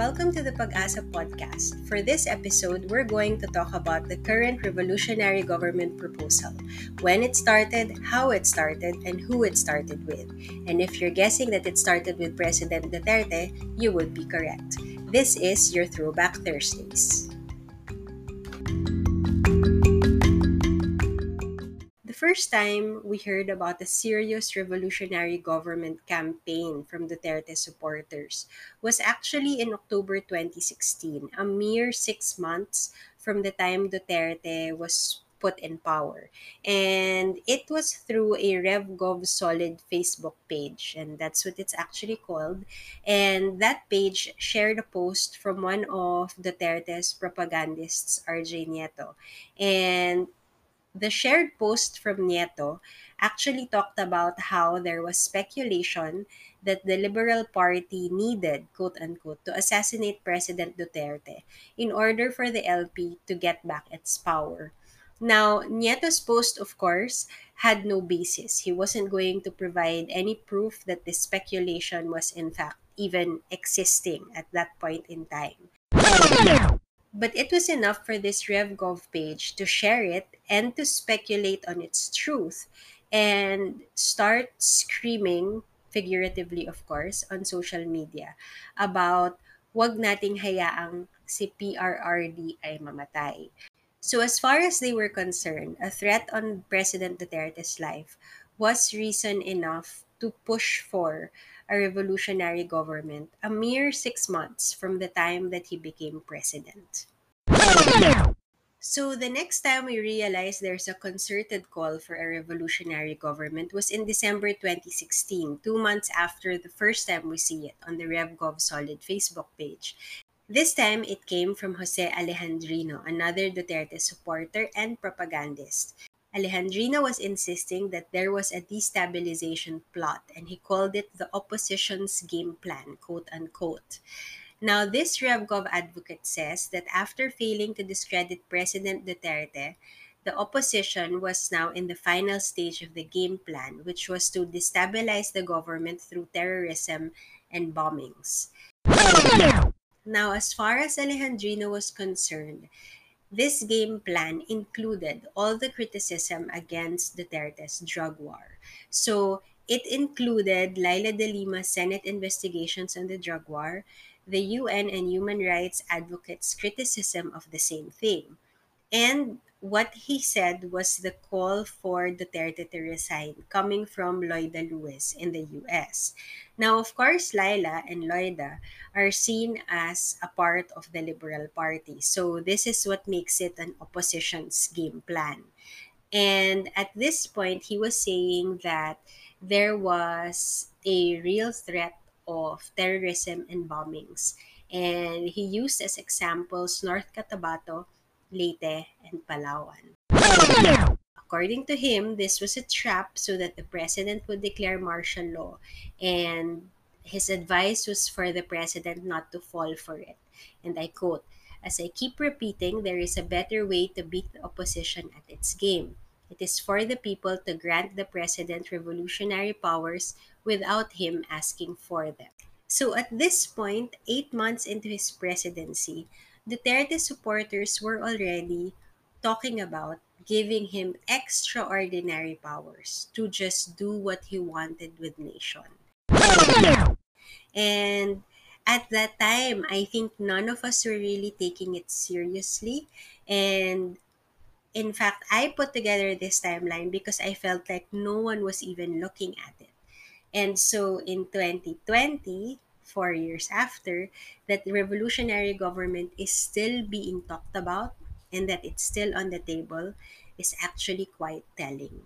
Welcome to the Pag-asa podcast. For this episode, we're going to talk about the current revolutionary government proposal, when it started, how it started, and who it started with. And if you're guessing that it started with President Duterte, you would be correct. This is your Throwback Thursdays. First time we heard about a serious revolutionary government campaign from Duterte supporters was actually in October 2016, a mere six months from the time Duterte was put in power. And it was through a RevGov Solid Facebook page, and that's what it's actually called. And that page shared a post from one of Duterte's propagandists, RJ Nieto. And the shared post from Nieto actually talked about how there was speculation that the Liberal Party needed, quote unquote, to assassinate President Duterte in order for the LP to get back its power. Now, Nieto's post, of course, had no basis. He wasn't going to provide any proof that this speculation was, in fact, even existing at that point in time. But it was enough for this RevGov page to share it and to speculate on its truth and start screaming, figuratively of course, on social media about wag nating hayaang si PRRD ay mamatay. So as far as they were concerned, a threat on President Duterte's life was reason enough to push for a revolutionary government a mere six months from the time that he became president. So the next time we realized there's a concerted call for a revolutionary government was in December 2016, two months after the first time we see it on the RevGov Solid Facebook page. This time, it came from Jose Alejandrino, another Duterte supporter and propagandist. Alejandrino was insisting that there was a destabilization plot and he called it the opposition's game plan, quote unquote. Now, this RevGov advocate says that after failing to discredit President Duterte, the opposition was now in the final stage of the game plan, which was to destabilize the government through terrorism and bombings. Now, as far as Alejandrino was concerned, this game plan included all the criticism against Duterte's drug war. So it included Leila de Lima's Senate investigations on the drug war, the UN and human rights advocates' criticism of the same thing. And what he said was the call for Duterte to resign coming from Loida Lewis in the US. Now, of course, Leila and Loida are seen as a part of the Liberal Party. So, this is what makes it an opposition's game plan. And at this point, he was saying that there was a real threat of terrorism and bombings. And he used as examples North Cotabato, Leyte, and Palawan. According to him, this was a trap so that the president would declare martial law, and his advice was for the president not to fall for it. And I quote, As I keep repeating, there is a better way to beat the opposition at its game. It is for the people to grant the president revolutionary powers without him asking for them. So at this point, eight months into his presidency, Duterte supporters were already talking about giving him extraordinary powers to just do what he wanted with nation. And at that time, I think none of us were really taking it seriously. And in fact, I put together this timeline because I felt like no one was even looking at it. And so in 2020, four years after, that revolutionary government is still being talked about and that it's still on the table is actually quite telling.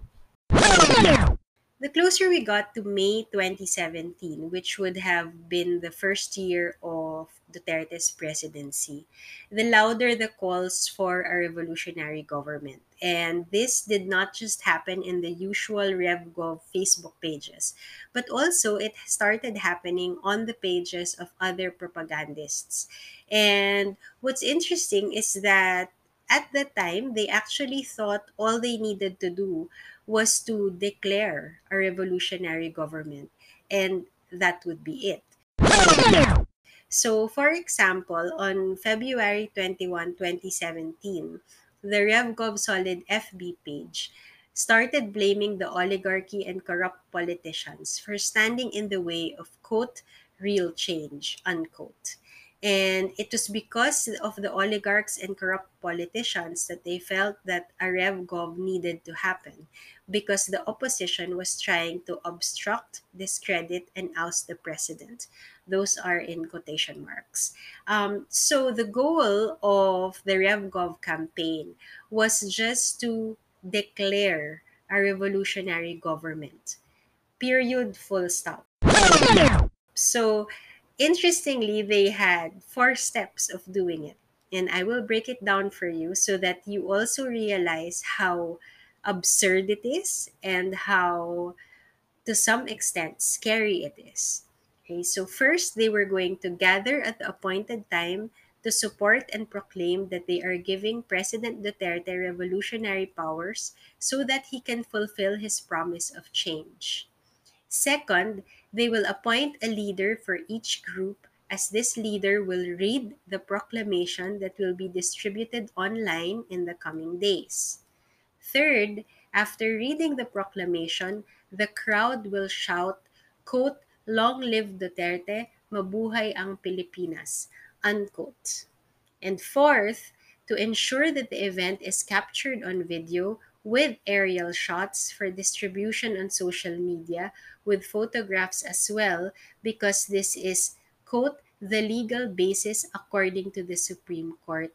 The closer we got to May 2017, which would have been the first year of Duterte's presidency, the louder the calls for a revolutionary government. And this did not just happen in the usual RevGov Facebook pages, but also it started happening on the pages of other propagandists. And what's interesting is that at the time, they actually thought all they needed to do was to declare a revolutionary government, and that would be it. So, for example, on February 21, 2017, the RevGov Solid FB page started blaming the oligarchy and corrupt politicians for standing in the way of, quote, real change, unquote. And it was because of the oligarchs and corrupt politicians that they felt that a RevGov needed to happen because the opposition was trying to obstruct, discredit, and oust the president. Those are in quotation marks. Um, so the goal of the RevGov campaign was just to declare a revolutionary government. Period, full stop. So, interestingly, they had four steps of doing it. And I will break it down for you so that you also realize how absurd it is and how, to some extent, scary it is. Okay, so first, they were going to gather at the appointed time to support and proclaim that they are giving President Duterte revolutionary powers so that he can fulfill his promise of change. Second, they will appoint a leader for each group as this leader will read the proclamation that will be distributed online in the coming days. Third, after reading the proclamation, the crowd will shout, quote, Long live Duterte, mabuhay ang Pilipinas, unquote. And fourth, to ensure that the event is captured on video with aerial shots for distribution on social media with photographs as well because this is quote the legal basis according to the Supreme Court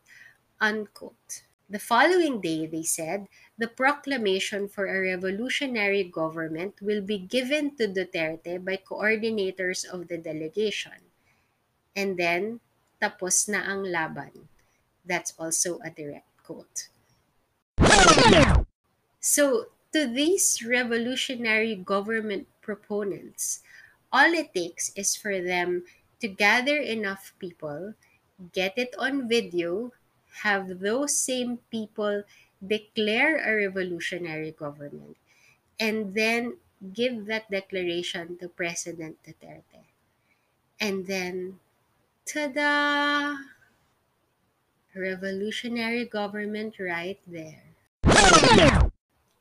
unquote. The following day, they said, the proclamation for a revolutionary government will be given to Duterte by coordinators of the delegation. And then tapos na ang laban. That's also a direct quote. So, to these revolutionary government proponents, all it takes is for them to gather enough people, get it on video, have those same people declare a revolutionary government, and then give that declaration to President Duterte. And then Ta-da! Revolutionary government right there.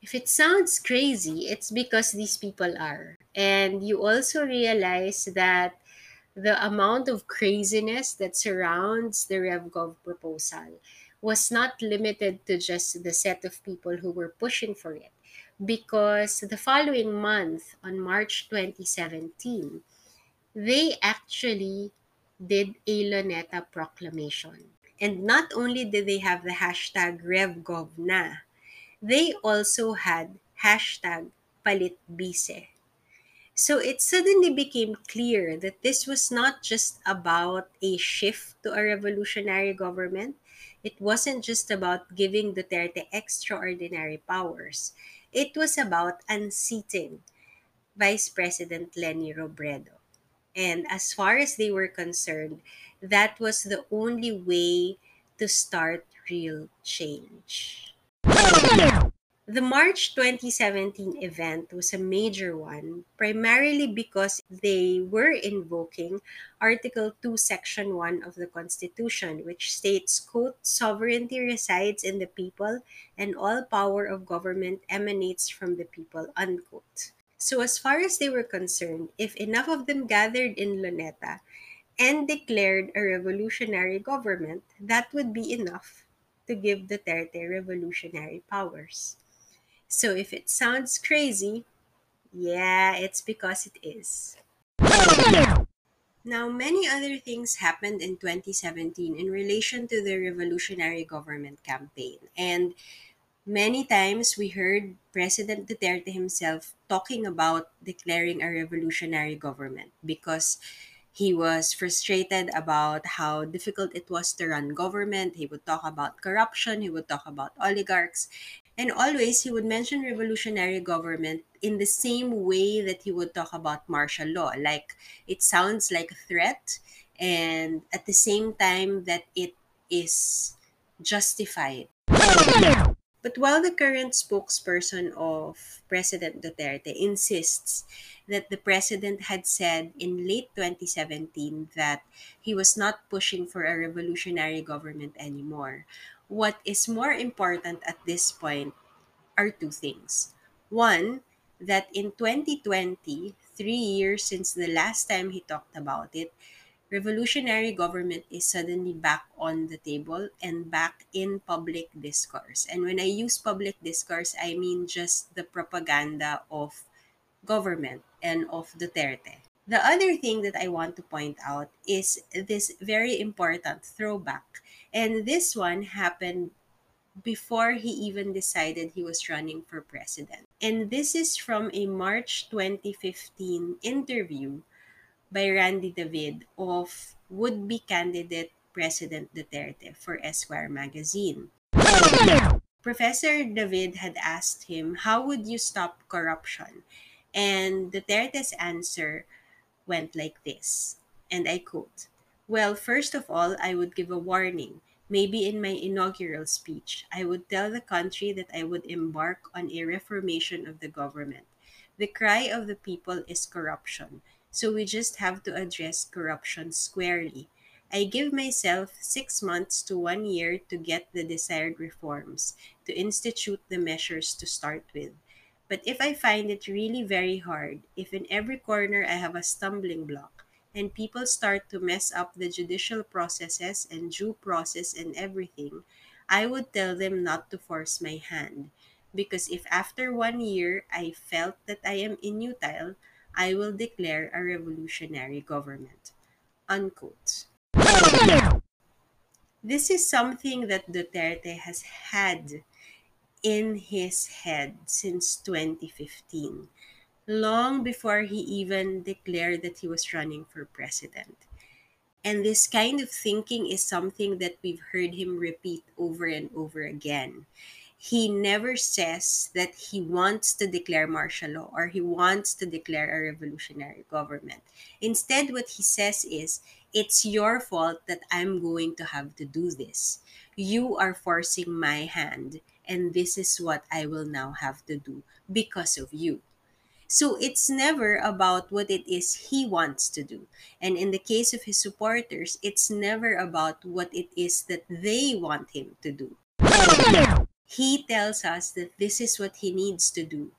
If it sounds crazy, it's because these people are. And you also realize that the amount of craziness that surrounds the RevGov proposal was not limited to just the set of people who were pushing for it. Because the following month, on March 2017, they actually did a Luneta proclamation. And not only did they have the hashtag RevGovNa, they also had hashtag PalitBise. So it suddenly became clear that this was not just about a shift to a revolutionary government. It wasn't just about giving Duterte extraordinary powers. It was about unseating Vice President Leni Robredo. And as far as they were concerned, that was the only way to start real change. The March 2017 event was a major one, primarily because they were invoking Article 2, Section 1 of the Constitution, which states, quote, sovereignty resides in the people and all power of government emanates from the people, unquote. So, as far as they were concerned, if enough of them gathered in Luneta and declared a revolutionary government, that would be enough to give Duterte revolutionary powers. So, if it sounds crazy, yeah, it's because it is. Now, many other things happened in 2017 in relation to the revolutionary government campaign. And Many times we heard President Duterte himself talking about declaring a revolutionary government because he was frustrated about how difficult it was to run government. He would talk about corruption, he would talk about oligarchs, and always he would mention revolutionary government in the same way that he would talk about martial law. Like it sounds like a threat, and at the same time that it is justified. But while the current spokesperson of President Duterte insists that the president had said in late 2017 that he was not pushing for a revolutionary government anymore, what is more important at this point are two things. One, that in 2020, three years since the last time he talked about it, revolutionary government is suddenly back on the table and back in public discourse. And when I use public discourse, I mean just the propaganda of government and of Duterte. The other thing that I want to point out is this very important throwback. And this one happened before he even decided he was running for president. And this is from a March 2015 interview by Randy David of would be candidate President Duterte for Esquire magazine. Professor David had asked him, How would you stop corruption? And Duterte's answer went like this, and I quote Well, first of all, I would give a warning. Maybe in my inaugural speech, I would tell the country that I would embark on a reformation of the government. The cry of the people is corruption, so we just have to address corruption squarely. I give myself six months to one year to get the desired reforms, to institute the measures to start with. But if I find it really very hard, if in every corner I have a stumbling block, and people start to mess up the judicial processes and due process and everything, I would tell them not to force my hand. Because if after one year I felt that I am inutile, I will declare a revolutionary government. Unquote. This is something that Duterte has had in his head since 2015, long before he even declared that he was running for president. And this kind of thinking is something that we've heard him repeat over and over again he never says that he wants to declare martial law or he wants to declare a revolutionary government. Instead, what he says is, it's your fault that I'm going to have to do this. You are forcing my hand, and this is what I will now have to do because of you. So it's never about what it is he wants to do. And in the case of his supporters, it's never about what it is that they want him to do. He tells us that this is what he needs to do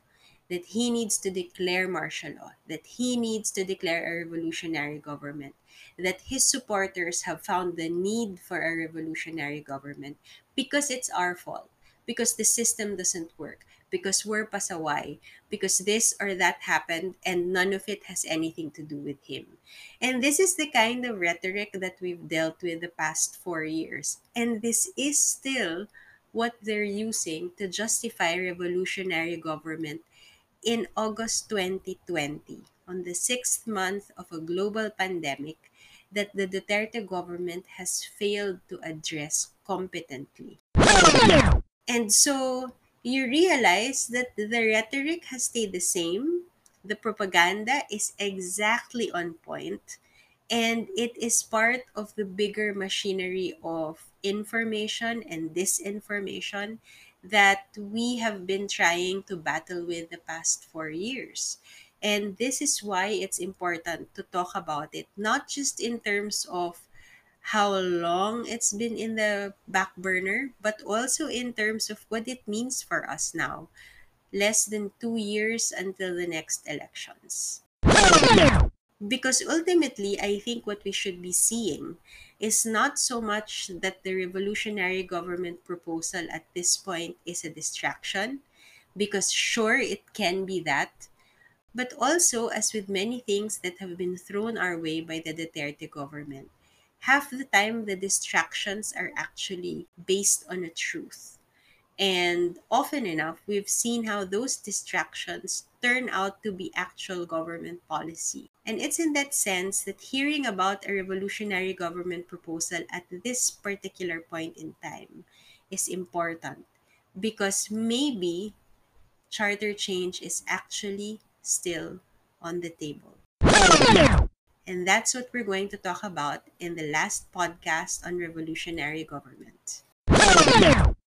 that he needs to declare martial law, that he needs to declare a revolutionary government, that his supporters have found the need for a revolutionary government because it's our fault, because the system doesn't work, because we're pasaway, because this or that happened and none of it has anything to do with him. And this is the kind of rhetoric that we've dealt with the past four years. And this is still what they're using to justify revolutionary government in August 2020, on the sixth month of a global pandemic that the Duterte government has failed to address competently. And so you realize that the rhetoric has stayed the same, the propaganda is exactly on point, and it is part of the bigger machinery of information and disinformation that we have been trying to battle with the past four years. And this is why it's important to talk about it, not just in terms of how long it's been in the back burner, but also in terms of what it means for us now, less than two years until the next elections. Because ultimately, I think what we should be seeing is not so much that the revolutionary government proposal at this point is a distraction, because sure, it can be that, but also, as with many things that have been thrown our way by the Duterte government, half the time the distractions are actually based on a truth. And often enough, we've seen how those distractions turn out to be actual government policy. And it's in that sense that hearing about a revolutionary government proposal at this particular point in time is important because maybe charter change is actually still on the table. And that's what we're going to talk about in the last podcast on revolutionary government.